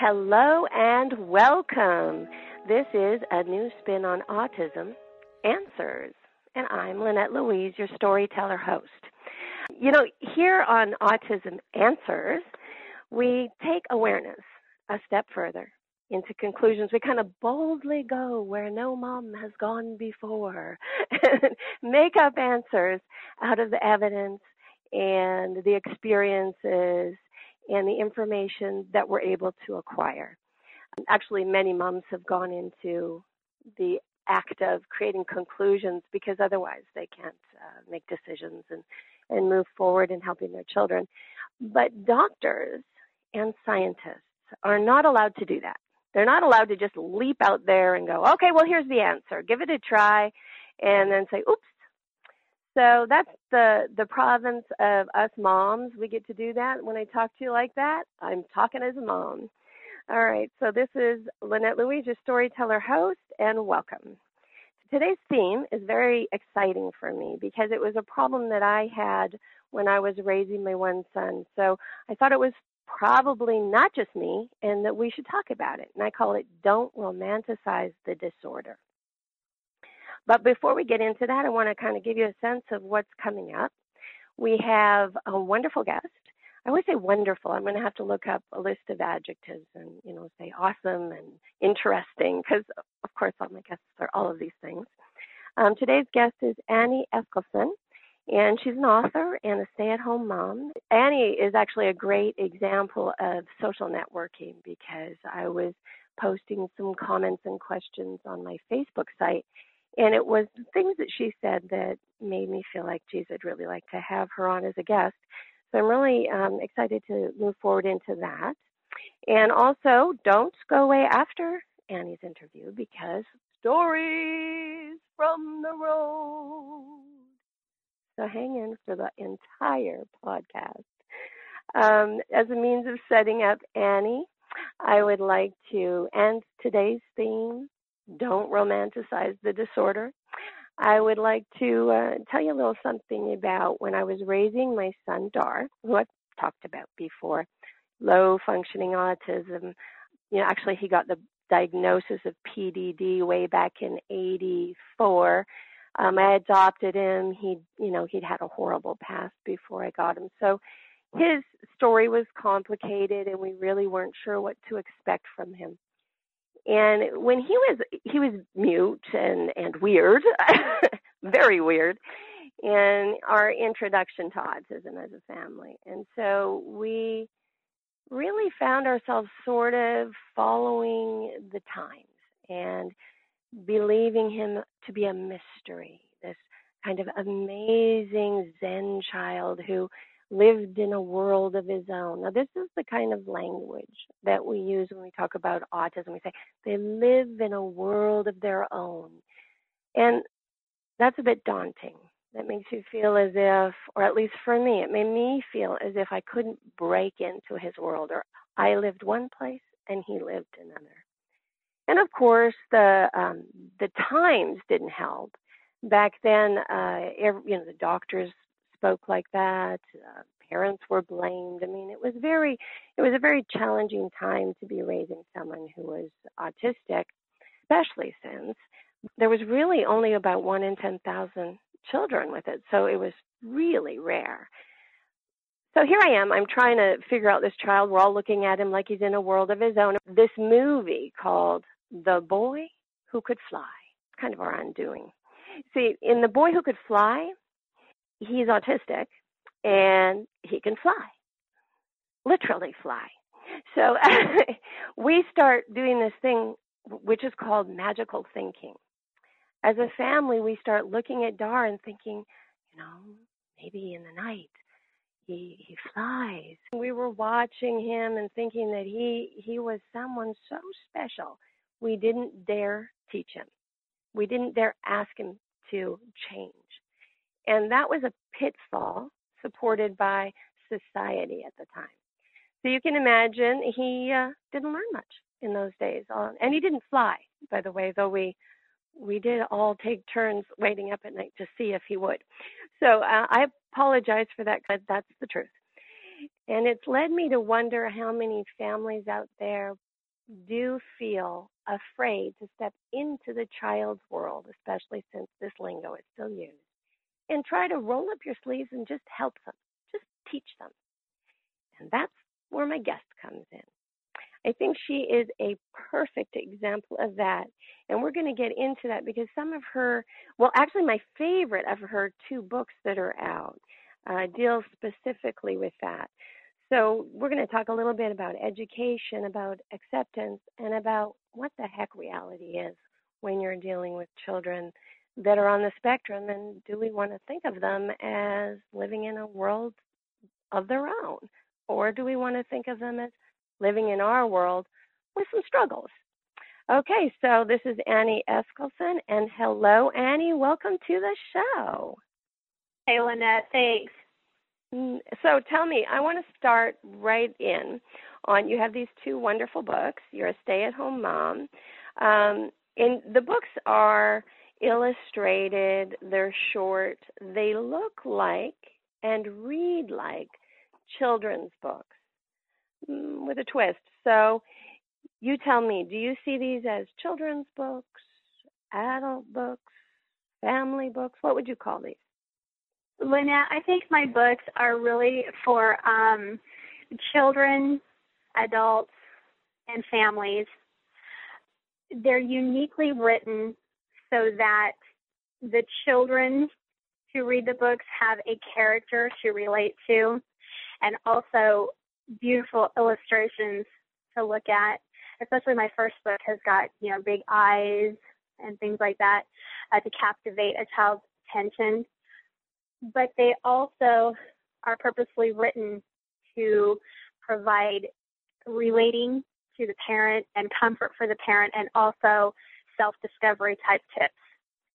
Hello and welcome. This is a new spin on autism answers. And I'm Lynette Louise, your storyteller host. You know, here on Autism Answers, we take awareness a step further into conclusions. We kind of boldly go where no mom has gone before and make up answers out of the evidence and the experiences and the information that we're able to acquire. Actually, many moms have gone into the act of creating conclusions because otherwise they can't uh, make decisions and, and move forward in helping their children. But doctors and scientists are not allowed to do that. They're not allowed to just leap out there and go, okay, well, here's the answer. Give it a try and then say, oops. So that's the, the province of us moms. We get to do that. When I talk to you like that, I'm talking as a mom. All right, so this is Lynette Louise, your storyteller host, and welcome. Today's theme is very exciting for me because it was a problem that I had when I was raising my one son. So I thought it was probably not just me and that we should talk about it. And I call it Don't Romanticize the Disorder. But before we get into that, I want to kind of give you a sense of what's coming up. We have a wonderful guest. I always say wonderful. I'm going to have to look up a list of adjectives and, you know, say awesome and interesting because, of course, all my guests are all of these things. Um, today's guest is Annie Eskeldson, and she's an author and a stay-at-home mom. Annie is actually a great example of social networking because I was posting some comments and questions on my Facebook site, and it was the things that she said that made me feel like, geez, I'd really like to have her on as a guest. So I'm really um, excited to move forward into that. And also, don't go away after Annie's interview because stories from the road so hang in for the entire podcast. Um, as a means of setting up Annie, I would like to end today's theme don't romanticize the disorder. I would like to uh, tell you a little something about when I was raising my son Dar, who I've talked about before, low functioning autism. You know, actually, he got the diagnosis of PDD way back in 84 um, I adopted him. He, you know, he'd had a horrible past before I got him. So his story was complicated, and we really weren't sure what to expect from him. And when he was he was mute and and weird, very weird, in our introduction to autism as a family. And so we really found ourselves sort of following the times and believing him to be a mystery, this kind of amazing Zen child who lived in a world of his own. Now, this is the kind of language that we use when we talk about autism. We say they live in a world of their own. And that's a bit daunting. That makes you feel as if, or at least for me, it made me feel as if I couldn't break into his world, or I lived one place and he lived another. And of course, the um, the times didn't help. Back then, uh, every, you know, the doctors spoke like that. Uh, parents were blamed. I mean, it was very, it was a very challenging time to be raising someone who was autistic, especially since there was really only about one in ten thousand children with it. So it was really rare. So here I am. I'm trying to figure out this child. We're all looking at him like he's in a world of his own. This movie called the boy who could fly. Kind of our undoing. See, in the boy who could fly, he's autistic and he can fly, literally fly. So we start doing this thing which is called magical thinking. As a family, we start looking at Dar and thinking, you know, maybe in the night he he flies. We were watching him and thinking that he he was someone so special we didn't dare teach him. We didn't dare ask him to change. And that was a pitfall supported by society at the time. So you can imagine he uh, didn't learn much in those days. And he didn't fly, by the way, though we we did all take turns waiting up at night to see if he would. So uh, I apologize for that, but that's the truth. And it's led me to wonder how many families out there do feel afraid to step into the child's world, especially since this lingo is still used, and try to roll up your sleeves and just help them, just teach them. And that's where my guest comes in. I think she is a perfect example of that. And we're going to get into that because some of her, well, actually, my favorite of her two books that are out uh, deals specifically with that. So, we're going to talk a little bit about education, about acceptance, and about what the heck reality is when you're dealing with children that are on the spectrum. And do we want to think of them as living in a world of their own? Or do we want to think of them as living in our world with some struggles? Okay, so this is Annie Eskeldson, and hello, Annie. Welcome to the show. Hey, Lynette. Thanks. Mm, so tell me, I want to start right in on you have these two wonderful books. You're a stay at home mom. Um, and the books are illustrated, they're short, they look like and read like children's books mm, with a twist. So you tell me, do you see these as children's books, adult books, family books? What would you call these? Lynette, I think my books are really for um, children, adults, and families. They're uniquely written so that the children who read the books have a character to relate to and also beautiful illustrations to look at. Especially my first book has got, you know, big eyes and things like that uh, to captivate a child's attention but they also are purposely written to provide relating to the parent and comfort for the parent and also self discovery type tips.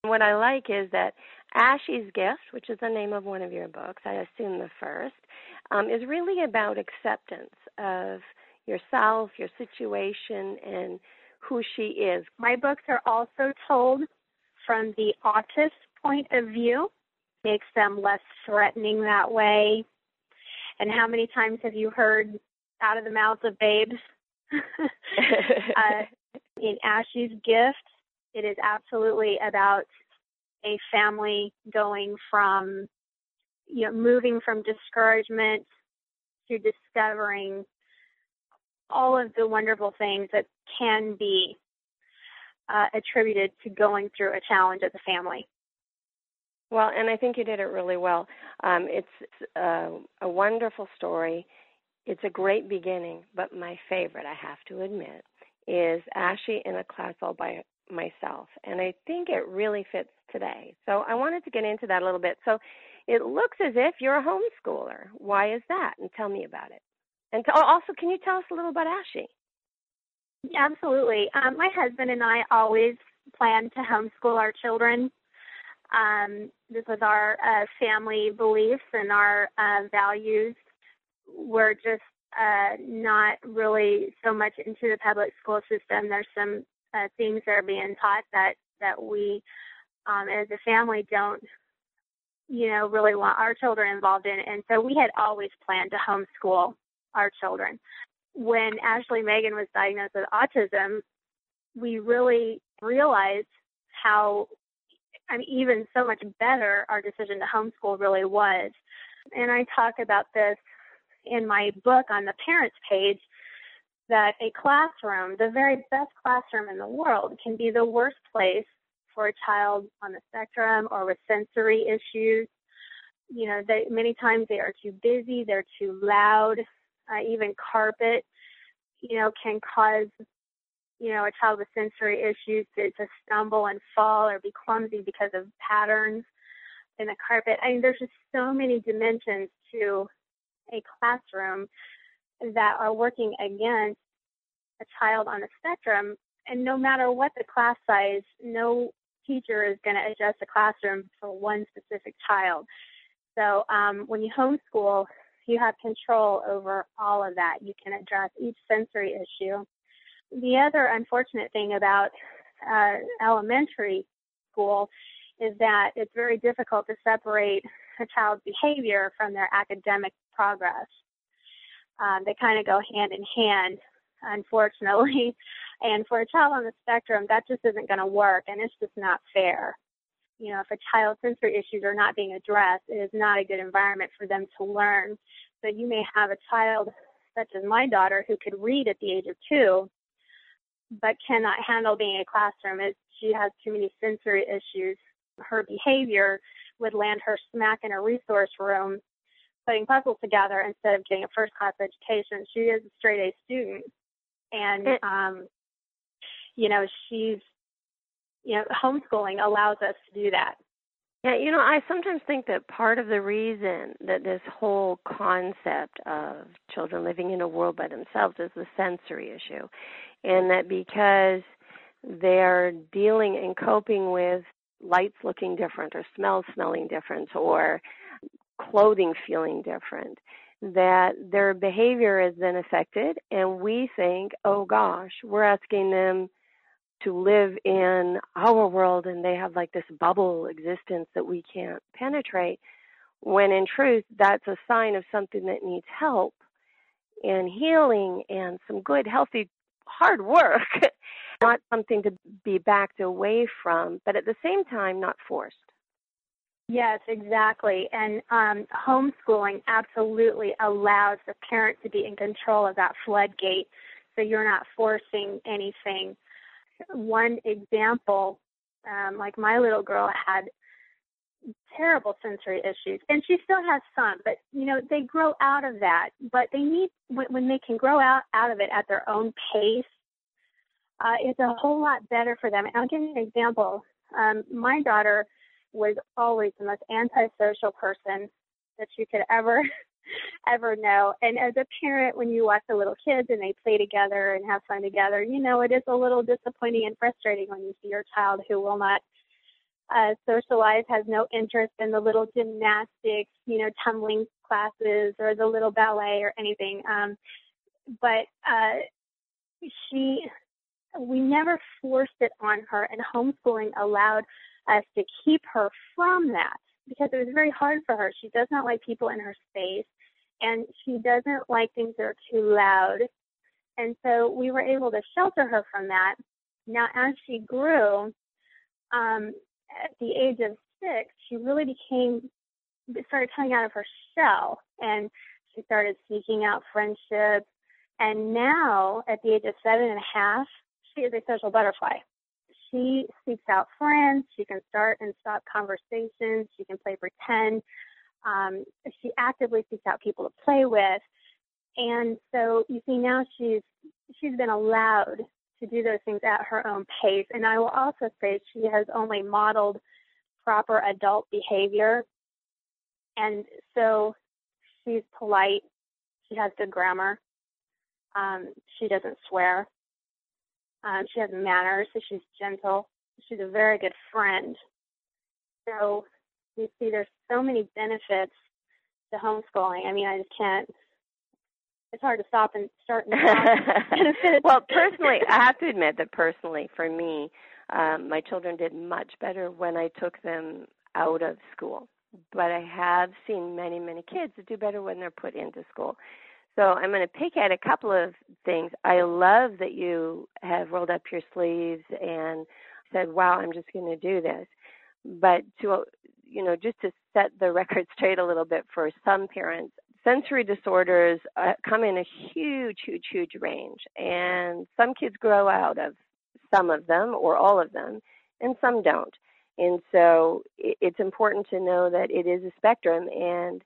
What I like is that Ashy's Gift, which is the name of one of your books, I assume the first, um, is really about acceptance of yourself, your situation, and who she is. My books are also told from the autist point of view makes them less threatening that way. And how many times have you heard out of the mouths of babes? uh, in Ashy's gift, it is absolutely about a family going from, you know, moving from discouragement to discovering all of the wonderful things that can be uh, attributed to going through a challenge as a family. Well, and I think you did it really well. Um, it's uh, a wonderful story. It's a great beginning, but my favorite, I have to admit, is Ashie in a class all by myself. And I think it really fits today. So I wanted to get into that a little bit. So it looks as if you're a homeschooler. Why is that? And tell me about it. And to, also, can you tell us a little about Ashie? Absolutely. Um, my husband and I always plan to homeschool our children. Um, this was our uh, family beliefs and our uh, values were just uh, not really so much into the public school system. There's some uh, things are being taught that that we, um, as a family, don't, you know, really want our children involved in. And so we had always planned to homeschool our children. When Ashley Megan was diagnosed with autism, we really realized how I mean, even so much better our decision to homeschool really was. And I talk about this in my book on the parents page that a classroom, the very best classroom in the world, can be the worst place for a child on the spectrum or with sensory issues. You know, they, many times they are too busy, they're too loud, uh, even carpet, you know, can cause you know, a child with sensory issues to, to stumble and fall or be clumsy because of patterns in the carpet. I mean, there's just so many dimensions to a classroom that are working against a child on the spectrum. And no matter what the class size, no teacher is going to adjust a classroom for one specific child. So um, when you homeschool, you have control over all of that. You can address each sensory issue the other unfortunate thing about uh, elementary school is that it's very difficult to separate a child's behavior from their academic progress. Um, they kind of go hand in hand. unfortunately. And for a child on the spectrum, that just isn't going to work, and it's just not fair. You know, if a child's sensory issues are not being addressed, it is not a good environment for them to learn. So you may have a child, such as my daughter, who could read at the age of two, but cannot handle being in a classroom. It, she has too many sensory issues. Her behavior would land her smack in a resource room putting puzzles together instead of getting a first class education. She is a straight A student. And um you know, she's you know, homeschooling allows us to do that. Yeah, you know, I sometimes think that part of the reason that this whole concept of children living in a world by themselves is the sensory issue. And that because they're dealing and coping with lights looking different or smells smelling different or clothing feeling different that their behavior is then affected and we think oh gosh we're asking them to live in our world and they have like this bubble existence that we can't penetrate when in truth that's a sign of something that needs help and healing and some good healthy hard work not something to be backed away from but at the same time not forced Yes, exactly. And um, homeschooling absolutely allows the parent to be in control of that floodgate so you're not forcing anything. One example, um, like my little girl had terrible sensory issues and she still has some but you know they grow out of that but they need when, when they can grow out out of it at their own pace uh, it's a whole lot better for them and i'll give you an example um, my daughter was always the most antisocial person that you could ever ever know. And as a parent, when you watch the little kids and they play together and have fun together, you know it is a little disappointing and frustrating when you see your child who will not uh, socialize, has no interest in the little gymnastics, you know, tumbling classes or the little ballet or anything. Um, but uh, she, we never forced it on her, and homeschooling allowed us to keep her from that because it was very hard for her. She does not like people in her space and she doesn't like things that are too loud. And so we were able to shelter her from that. Now, as she grew, um, at the age of six, she really became, started coming out of her shell and she started seeking out friendships. And now, at the age of seven and a half, she is a social butterfly she seeks out friends. She can start and stop conversations. She can play pretend. Um, she actively seeks out people to play with. And so you see now she's she's been allowed to do those things at her own pace. And I will also say she has only modeled proper adult behavior. And so she's polite. She has good grammar. Um, she doesn't swear. Um, she has manners, so she's gentle. She's a very good friend. So you see, there's so many benefits to homeschooling. I mean, I just can't. It's hard to stop and start and stop. well, personally, I have to admit that personally, for me, um, my children did much better when I took them out of school. But I have seen many, many kids that do better when they're put into school. So I'm going to pick at a couple of things. I love that you have rolled up your sleeves and said, "Wow, I'm just going to do this." But to you know, just to set the record straight a little bit for some parents, sensory disorders uh, come in a huge, huge, huge range, and some kids grow out of some of them or all of them, and some don't. And so it's important to know that it is a spectrum and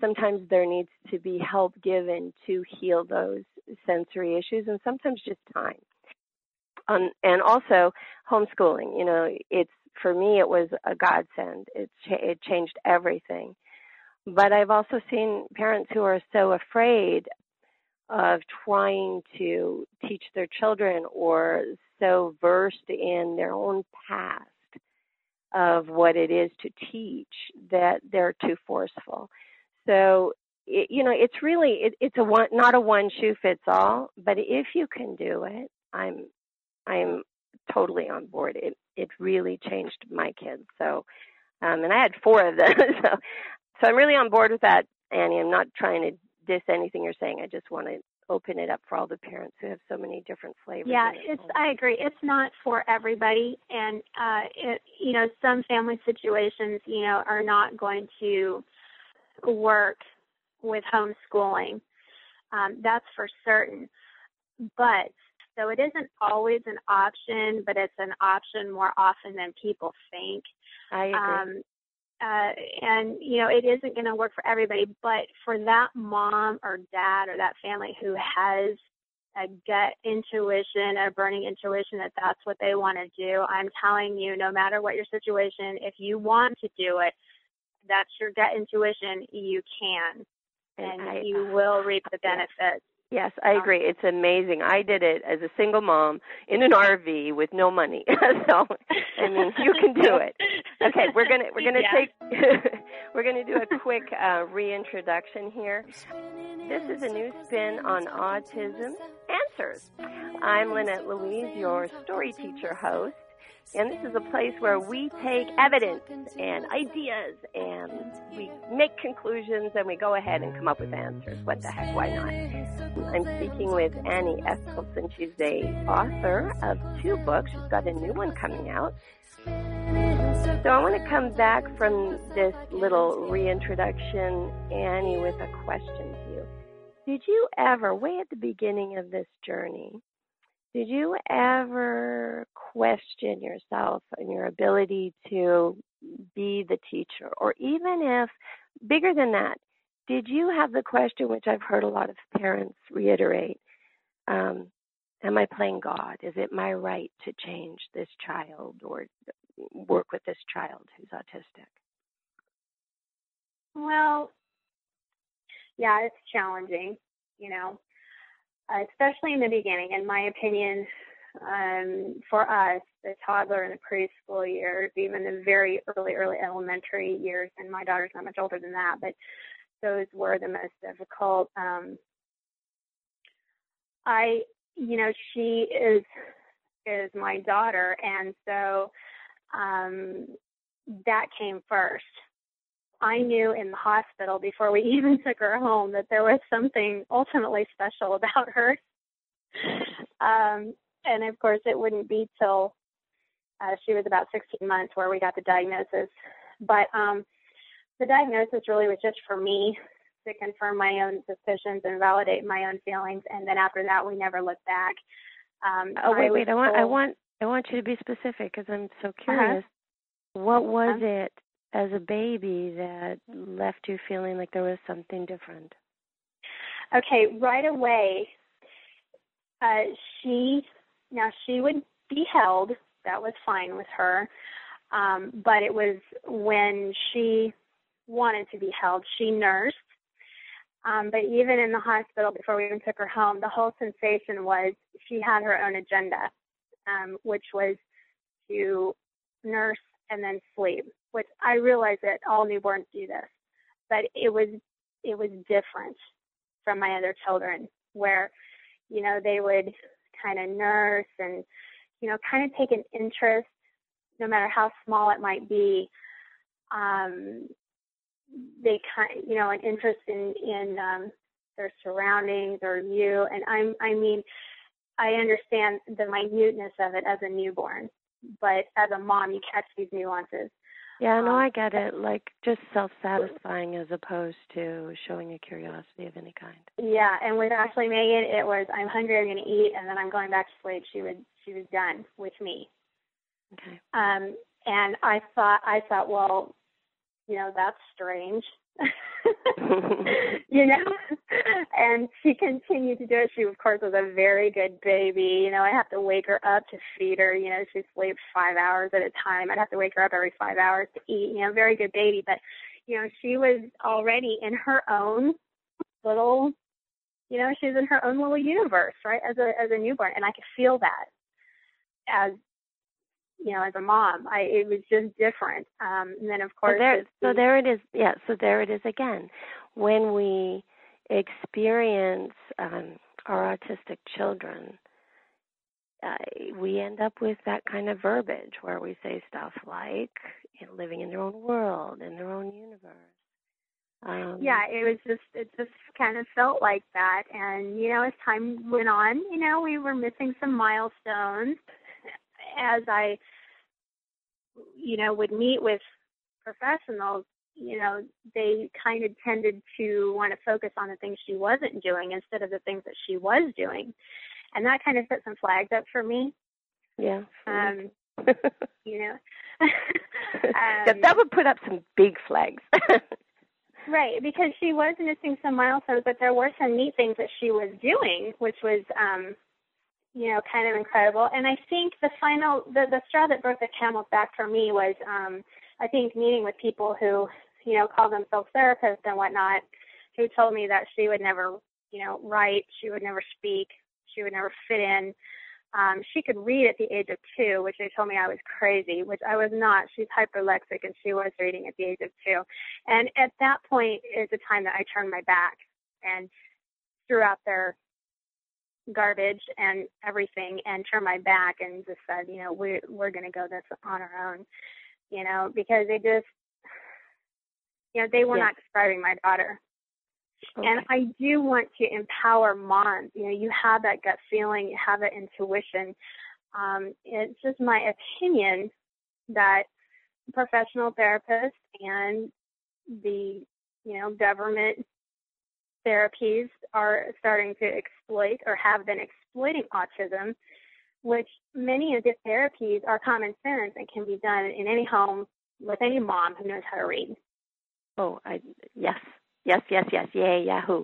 sometimes there needs to be help given to heal those sensory issues and sometimes just time. Um, and also homeschooling, you know, it's for me it was a godsend. It it changed everything. But I've also seen parents who are so afraid of trying to teach their children or so versed in their own past of what it is to teach that they're too forceful. So it, you know, it's really it, it's a one not a one shoe fits all, but if you can do it, I'm I'm totally on board. It it really changed my kids. So um and I had four of them. so so I'm really on board with that, Annie. I'm not trying to diss anything you're saying. I just want to open it up for all the parents who have so many different flavors. Yeah, it. it's I agree. It's not for everybody and uh it you know, some family situations, you know, are not going to work with homeschooling. Um, that's for certain. But so it isn't always an option, but it's an option more often than people think. I agree. Um, uh, and you know, it isn't going to work for everybody, but for that mom or dad or that family who has a gut intuition, a burning intuition that that's what they want to do, I'm telling you, no matter what your situation, if you want to do it, that's your gut intuition, you can, and, and I, you will reap the benefits. Yes, I agree. It's amazing. I did it as a single mom in an RV with no money. so, I mean, you can do it. Okay, we're gonna we're gonna Yeah. take we're gonna do a quick uh, reintroduction here. This is a new spin on autism answers. I'm Lynette Louise, your story teacher host, and this is a place where we take evidence and ideas and we make conclusions and we go ahead and come up with answers. What the heck? Why not? I'm speaking with Annie Eskeldson. She's a author of two books. She's got a new one coming out. So I want to come back from this little reintroduction, Annie, with a question to you. Did you ever, way at the beginning of this journey, did you ever question yourself and your ability to be the teacher? Or even if, bigger than that, did you have the question, which I've heard a lot of parents reiterate, um, am I playing God? Is it my right to change this child or work with this child who's autistic? Well, yeah, it's challenging, you know, uh, especially in the beginning. In my opinion, um, for us, the toddler and the preschool years, even the very early, early elementary years, and my daughter's not much older than that, but those were the most difficult. Um, I, you know, she is is my daughter, and so um, that came first. I knew in the hospital before we even took her home that there was something ultimately special about her. Um, and of course, it wouldn't be till uh, she was about 16 months where we got the diagnosis. But um, the diagnosis really was just for me to confirm my own suspicions and validate my own feelings. And then after that, we never looked back. Um, Oh wait, I wait. I want, I want, I want you to be specific because I'm so curious. What was Uh-huh. it as a baby that left you feeling like there was something different? Okay, right away, uh, she now she would be held. That was fine with her, um, but it was when she wanted to be held. She nursed, um, but even in the hospital before we even took her home, the whole sensation was she had her own agenda, um, which was to nurse and then sleep. Which I realize that all newborns do this, but it was it was different from my other children where you know they would kind of nurse and you know kind of take an interest no matter how small it might be um they kind you know an interest in in um their surroundings or you and i'm i mean i understand the minuteness of it as a newborn but as a mom you catch these nuances Yeah, no, Um, I get it. Like just self-satisfying as opposed to showing a curiosity of any kind. Yeah, and with Ashley Megan, it was I'm hungry, I'm going to eat, and then I'm going back to sleep. She would she was done with me. Okay. Um, and I thought I thought, well, you know, that's strange. you know, and she continued to do it. She, of course, was a very good baby. You know, I have to wake her up to feed her. You know, she sleeps five hours at a time. I'd have to wake her up every five hours to eat. You know, very good baby. But, you know, she was already in her own little, you know, she was in her own little universe, right? As a as a newborn, and I could feel that as you know, as a mom. I it was just different. Um and then of So course there, it's so there it is. Yeah, so there it is again. When we experience um, our autistic children, uh, we end up with that kind of verbiage where we say stuff like you know, living in their own world, in their own universe. Um, yeah, it was just it just kind of felt like that, and you know, as time went on, you know, we were missing some milestones. As I, you know, would meet with professionals, you know, they kind of tended to want to focus on the things she wasn't doing instead of the things that she was doing, and that kind of set some flags up for me. Yeah. Um, you know. um, that would put up some big flags. Right, because she was missing some milestones, but there were some neat things that she was doing, which was, um, you know, kind of incredible. And I think the final, the the straw that broke the camel's back for me was, um, I think meeting with people who, you know, call themselves therapists and whatnot, who told me that she would never, you know, write, she would never speak, she would never fit in, um, she could read at the age of two, which they told me I was crazy, which I was not. She's hyperlexic and she was reading at the age of two. And at that point is the time that I turned my back and threw out their garbage and everything and turned my back and just said, you know, we're we're gonna go this on our own, you know, because they just you know, they were not describing my daughter. Okay. And I do want to empower moms. You know, you have that gut feeling, you have that intuition. Um, it's just my opinion that professional therapists and the, you know, government therapies are starting to exploit or have been exploiting autism, which many of the therapies are common sense and can be done in any home with any mom who knows how to read. Oh, I yes, Yes, yes, yes. Yay, Yahoo.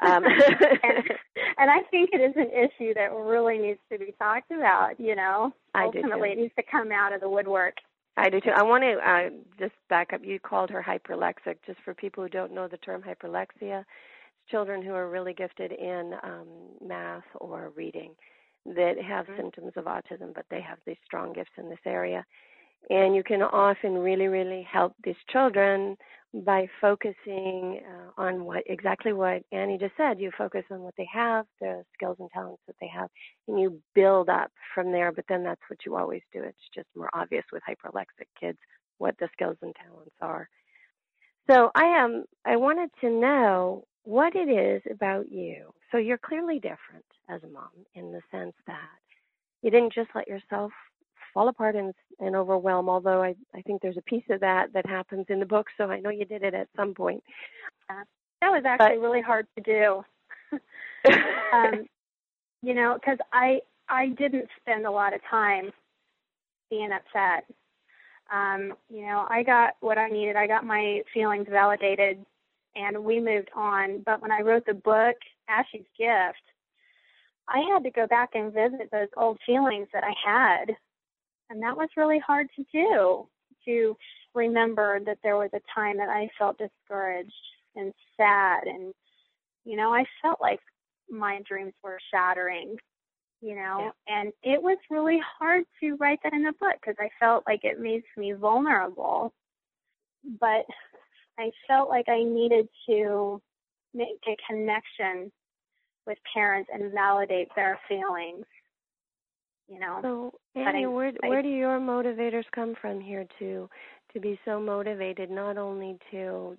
Um. and, and I think it is an issue that really needs to be talked about, you know. I Ultimately, it needs to come out of the woodwork. I do too. I want to uh, just back up. You called her hyperlexic. Just for people who don't know the term hyperlexia, children who are really gifted in um, math or reading that have mm-hmm. symptoms of autism, but they have these strong gifts in this area. And you can often really, really help these children by focusing uh, on what exactly what Annie just said. You focus on what they have, the skills and talents that they have, and you build up from there. But then that's what you always do. It's just more obvious with hyperlexic kids what the skills and talents are. So I am. I wanted to know what it is about you. So you're clearly different as a mom in the sense that you didn't just let yourself fall apart and, and overwhelm. Although I, I think there's a piece of that that happens in the book, so I know you did it at some point. Yeah, that was actually but, really hard to do. um, you know, because I I didn't spend a lot of time being upset. Um, you know, I got what I needed. I got my feelings validated, and we moved on. But when I wrote the book, Ashy's Gift, I had to go back and visit those old feelings that I had and that was really hard to do, to remember that there was a time that I felt discouraged and sad. And, you know, I felt like my dreams were shattering, you know, yeah. and it was really hard to write that in the book because I felt like it makes me vulnerable. But I felt like I needed to make a connection with parents and validate their feelings you know. So Annie, I, where I, where do your motivators come from here to to be so motivated not only to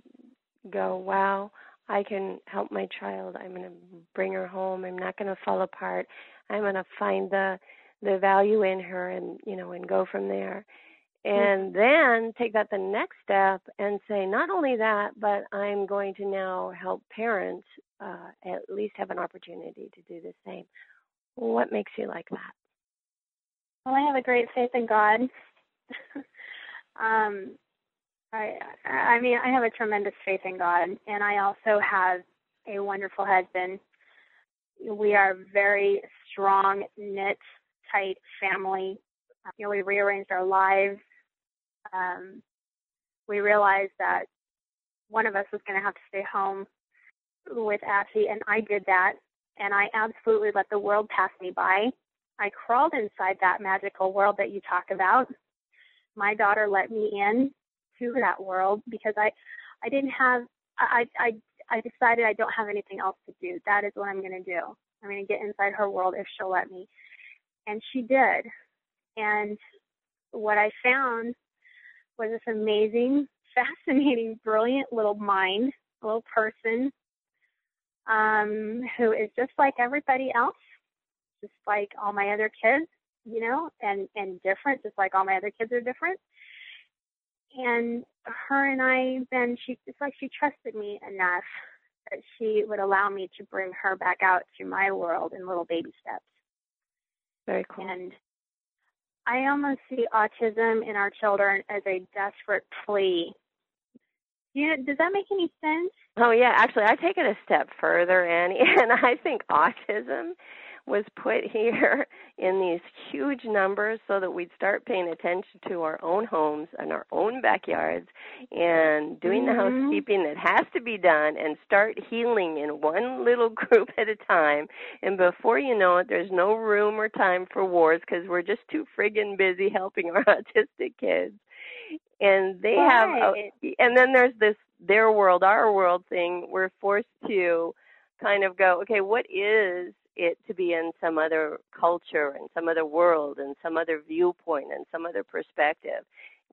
go, wow, I can help my child. I'm going to bring her home. I'm not going to fall apart. I'm going to find the the value in her and, you know, and go from there. And mm-hmm. then take that the next step and say, not only that, but I'm going to now help parents uh, at least have an opportunity to do the same. What makes you like that? Well, I have a great faith in God. um, I, I mean, I have a tremendous faith in God, and I also have a wonderful husband. We are very strong, knit, tight family. You know, we rearranged our lives. Um, we realized that one of us was going to have to stay home with Ashy, and I did that. And I absolutely let the world pass me by. I crawled inside that magical world that you talk about. My daughter let me in to that world because I I didn't have I I I decided I don't have anything else to do. That is what I'm going to do. I'm going to get inside her world if she'll let me. And she did. And what I found was this amazing, fascinating, brilliant little mind little person um, who is just like everybody else, just like all my other kids, you know, and and different, just like all my other kids are different. And her and I, then she, it's like she trusted me enough that she would allow me to bring her back out to my world in little baby steps. Very cool. And I almost see autism in our children as a desperate plea. You know, does that make any sense? Oh yeah, actually, I take it a step further, Annie, and I think autism was put here in these huge numbers so that we'd start paying attention to our own homes and our own backyards and doing mm-hmm. the housekeeping that has to be done and start healing in one little group at a time. And before you know it, there's no room or time for wars because we're just too friggin' busy helping our autistic kids. And they right. have, a, and then there's this their world, our world thing. We're forced to kind of go, okay, what is it to be in some other culture and some other world and some other viewpoint and some other perspective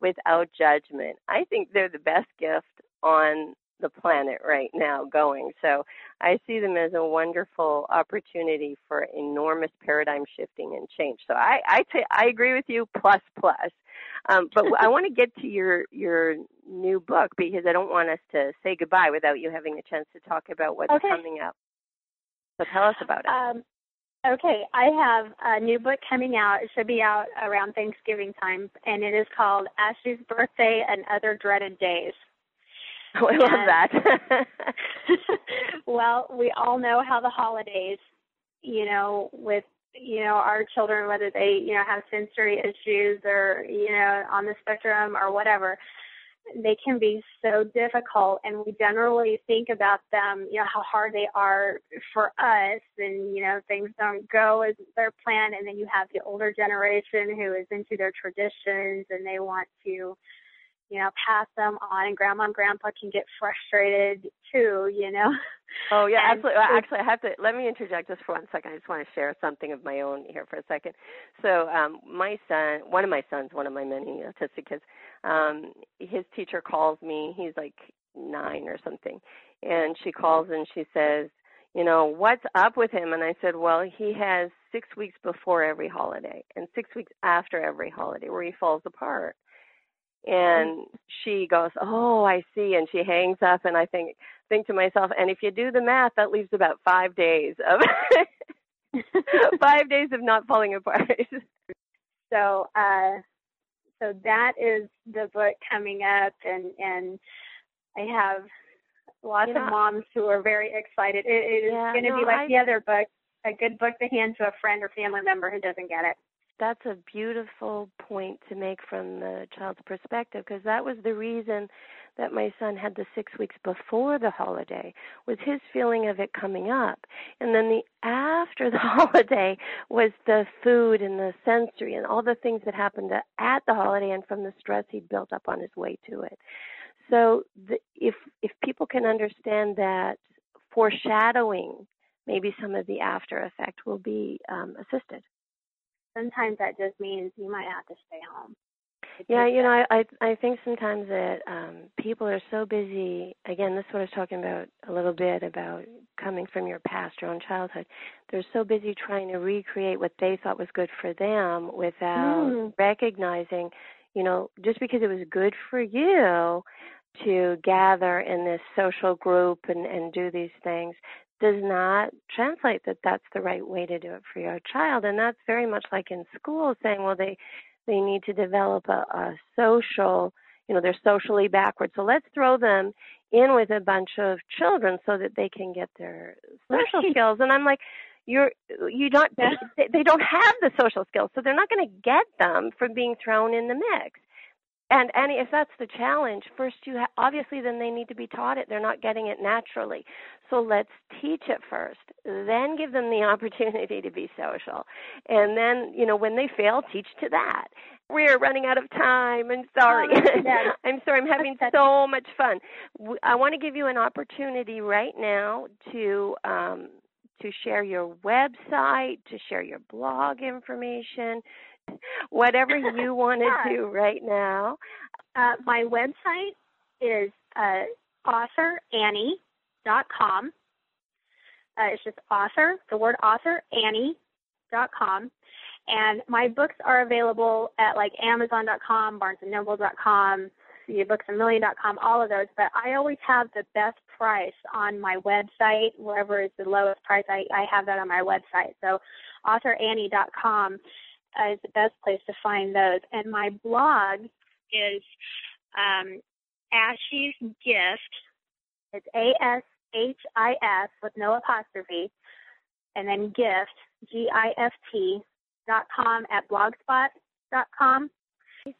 without judgment. I think they're the best gift on the planet right now going. So I see them as a wonderful opportunity for enormous paradigm shifting and change. So I I, t- I agree with you plus plus. Um, but I want to get to your your new book because I don't want us to say goodbye without you having a chance to talk about what's okay. coming up. So tell us about it. Um, okay, I have a new book coming out. It should be out around Thanksgiving time, and it is called Ashley's Birthday and Other Dreaded Days. Oh, I love and, that. well, we all know how the holidays, you know, with you know our children, whether they you know have sensory issues or you know on the spectrum or whatever, they can be so difficult and we generally think about them you know how hard they are for us and you know things don't go as they're planned and then you have the older generation who is into their traditions and they want to you know pass them on and grandma and grandpa can get frustrated too you know? Oh yeah absolutely. Well, actually i have to let me interject just for one second. I just want to share something of my own here for a second. So um my son one of my sons one of my many autistic kids um his teacher calls me he's like nine or something and she calls and she says you know what's up with him? And i said well he has six weeks before every holiday and six weeks after every holiday where he falls apart and she goes oh i see and she hangs up and i think think to myself and if you do the math that leaves about five days of five days of not falling apart. So uh so that is the book coming up and and i have lots of moms who are very excited. It, it is yeah, going to no, be like I, the other book a good book to hand to a friend or family member who doesn't get it that's a beautiful point to make from the child's perspective because that was the reason that my son had the six weeks before the holiday was his feeling of it coming up. And then the after the holiday was the food and the sensory and all the things that happened at the holiday and from the stress he'd built up on his way to it. So the, if if people can understand that foreshadowing maybe some of the after effect will be um, assisted sometimes that just means you might have to stay home. yeah, you know, I I think sometimes that um people are so busy. Again, this is what I was talking about a little bit about coming from your past, your own childhood. They're so busy trying to recreate what they thought was good for them without mm. recognizing, you know, just because it was good for you to gather in this social group and and do these things does not translate that that's the right way to do it for your child and that's very much like in school saying well they they need to develop a, a social you know they're socially backward so let's throw them in with a bunch of children so that they can get their social right. skills and i'm like you're you don't they, they don't have the social skills so they're not going to get them from being thrown in the mix and and if that's the challenge first you ha- obviously then they need to be taught it. They're not getting it naturally. So let's teach it first then give them the opportunity to be social. And then you know when they fail teach to that. We're running out of time. I'm sorry. Oh, i'm sorry. I'm having so much fun. I want to give you an opportunity right now to um, to share your website to share your blog information whatever you want to do right now. Uh, my website is uh, authorannie.com. Uh, it's just author, the word author, Annie.com. And my books are available at like Amazon.com, BarnesandNoble.com, booksandmillion.com, all of those. But I always have the best price on my website. Wherever is the lowest price, I, I have that on my website. So authorannie.com is the best place to find those. And my blog is um, Ashie's Gift. It's A S H I S with no apostrophe, and then gift, G I F T, dot com at blogspot dot com.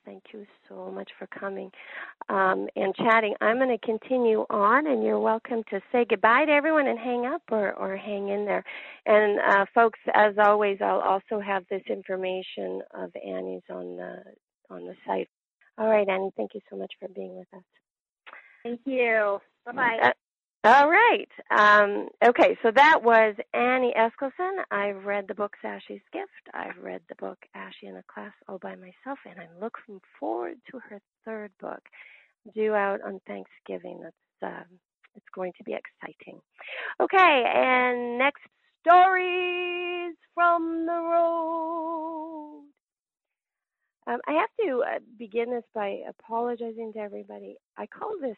Thank you so much for coming um, and chatting. I'm going to continue on, and you're welcome to say goodbye to everyone and hang up or, or hang in there. And uh, folks, as always, I'll also have this information of Annie's on the on the site. All right, Annie, thank you so much for being with us. Thank you. Bye bye. Uh, all right. Um, okay, so that was Annie Eskeldson. I've read the book Ashie's Gift. I've read the book Ashie in a Class All by Myself, and I'm looking forward to her third book, due out on Thanksgiving. That's um, it's going to be exciting. Okay, and next stories from the road. Um, I have to uh, begin this by apologizing to everybody. I call this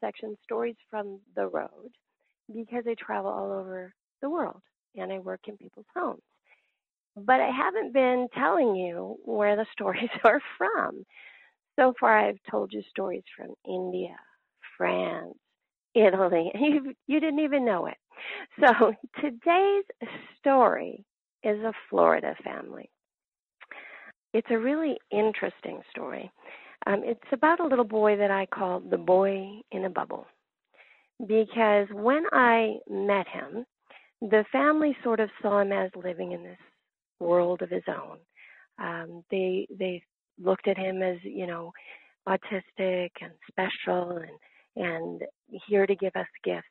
section Stories from the Road because I travel all over the world and I work in people's homes. But I haven't been telling you where the stories are from. So far, I've told you stories from India, France, Italy, you, you didn't even know it. So today's story is a Florida family. It's a really interesting story. Um, it's about a little boy that I call the boy in a bubble. Because when I met him, the family sort of saw him as living in this world of his own. Um, they they looked at him as you know autistic and special and and here to give us gifts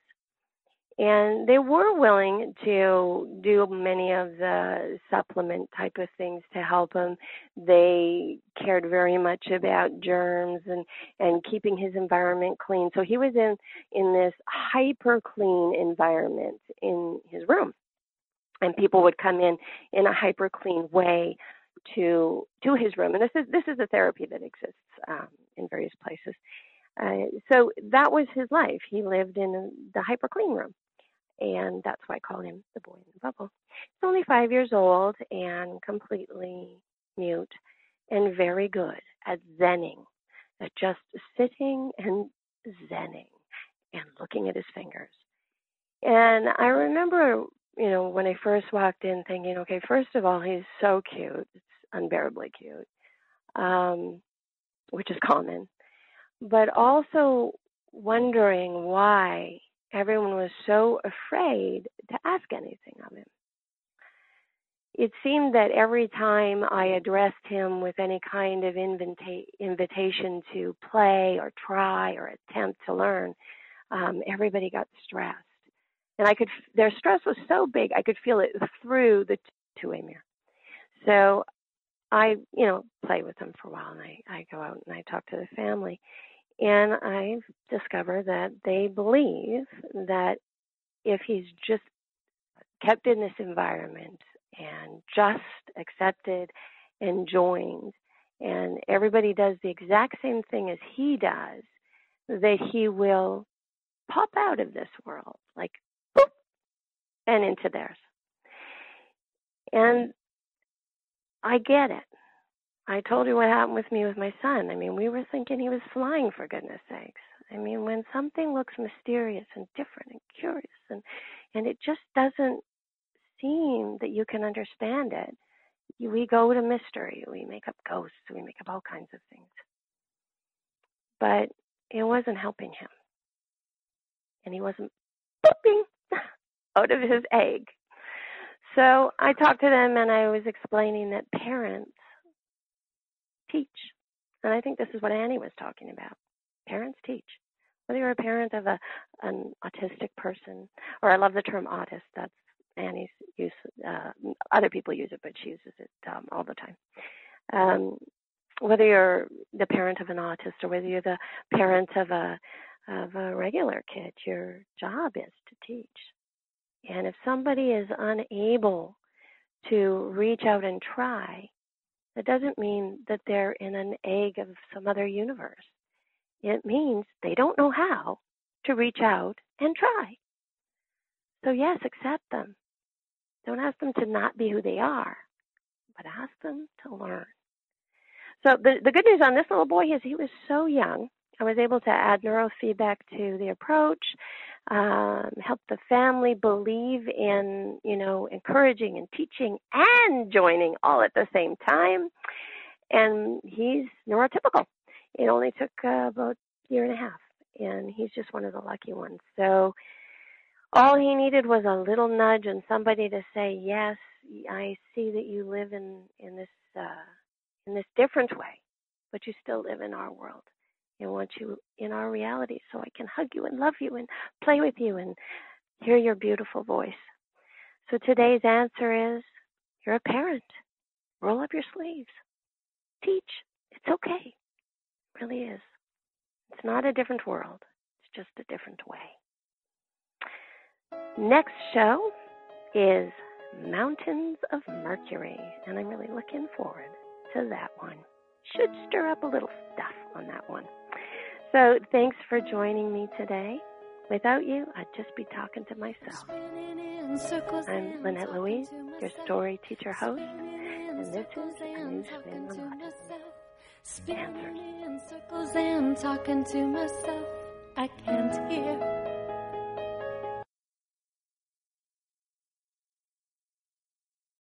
and they were willing to do many of the supplement type of things to help him they cared very much about germs and and keeping his environment clean. So he was in in this hyper clean environment in his room. And people would come in in a hyper clean way to to his room. And this is this is a therapy that exists um, in various places. Uh, so that was his life. He lived in the hyper clean room and that's why I call him the boy in the bubble. He's only five years old and completely mute and very good at zenning, at just sitting and zenning and looking at his fingers. And I remember, you know, when I first walked in thinking, okay, first of all, he's so cute. It's unbearably cute, um, which is common. But also wondering why Everyone was so afraid to ask anything of him. It seemed that every time I addressed him with any kind of invita- invitation to play or try or attempt to learn, um, everybody got stressed. And I could, their stress was so big, I could feel it through the two-way mirror. So I, you know, play with them for a while and I, I go out and I talk to the family. And I've discovered that they believe that if he's just kept in this environment and just accepted and joined, and everybody does the exact same thing as he does, that he will pop out of this world, like boop, and into theirs. And I get it. I told you what happened with me with my son. I mean, we were thinking he was flying for goodness sakes. I mean, when something looks mysterious and different and curious and and it just doesn't seem that you can understand it, we go to mystery. We make up ghosts. We make up all kinds of things. But it wasn't helping him. And he wasn't pooping out of his egg. So I talked to them and I was explaining that parents teach. And I think this is what Annie was talking about. Parents teach. Whether you're a parent of a an autistic person, or I love the term autist. That's Annie's use. Uh, other people use it, but she uses it um, all the time. Um, whether you're the parent of an autist or whether you're the parent of a of a regular kid. Your job is to teach. And if somebody is unable to reach out and try, that doesn't mean that they're in an egg of some other universe. It means they don't know how to reach out and try. So, yes, accept them. Don't ask them to not be who they are, but ask them to learn. So, the, the good news on this little boy is he was so young. I was able to add neurofeedback to the approach, um, help the family believe in, you know, encouraging and teaching and joining all at the same time. And he's neurotypical. It only took uh, about a year and a half, and he's just one of the lucky ones. So all he needed was a little nudge and somebody to say, "Yes, I see that you live in in this uh, in this different way, but you still live in our world." And want you in our reality so I can hug you and love you and play with you and hear your beautiful voice. So today's answer is you're a parent. Roll up your sleeves. Teach. It's okay. It really is. It's not a different world. It's just a different way. Next show is Mountains of Mercury, and I'm really looking forward to that one. Should stir up a little stuff on that one. So thanks for joining me today. Without you, I'd just be talking to myself. I'm Lynette Louise, your story teacher host, and this is a new spin on Spinning in circles and talking to myself, I can't hear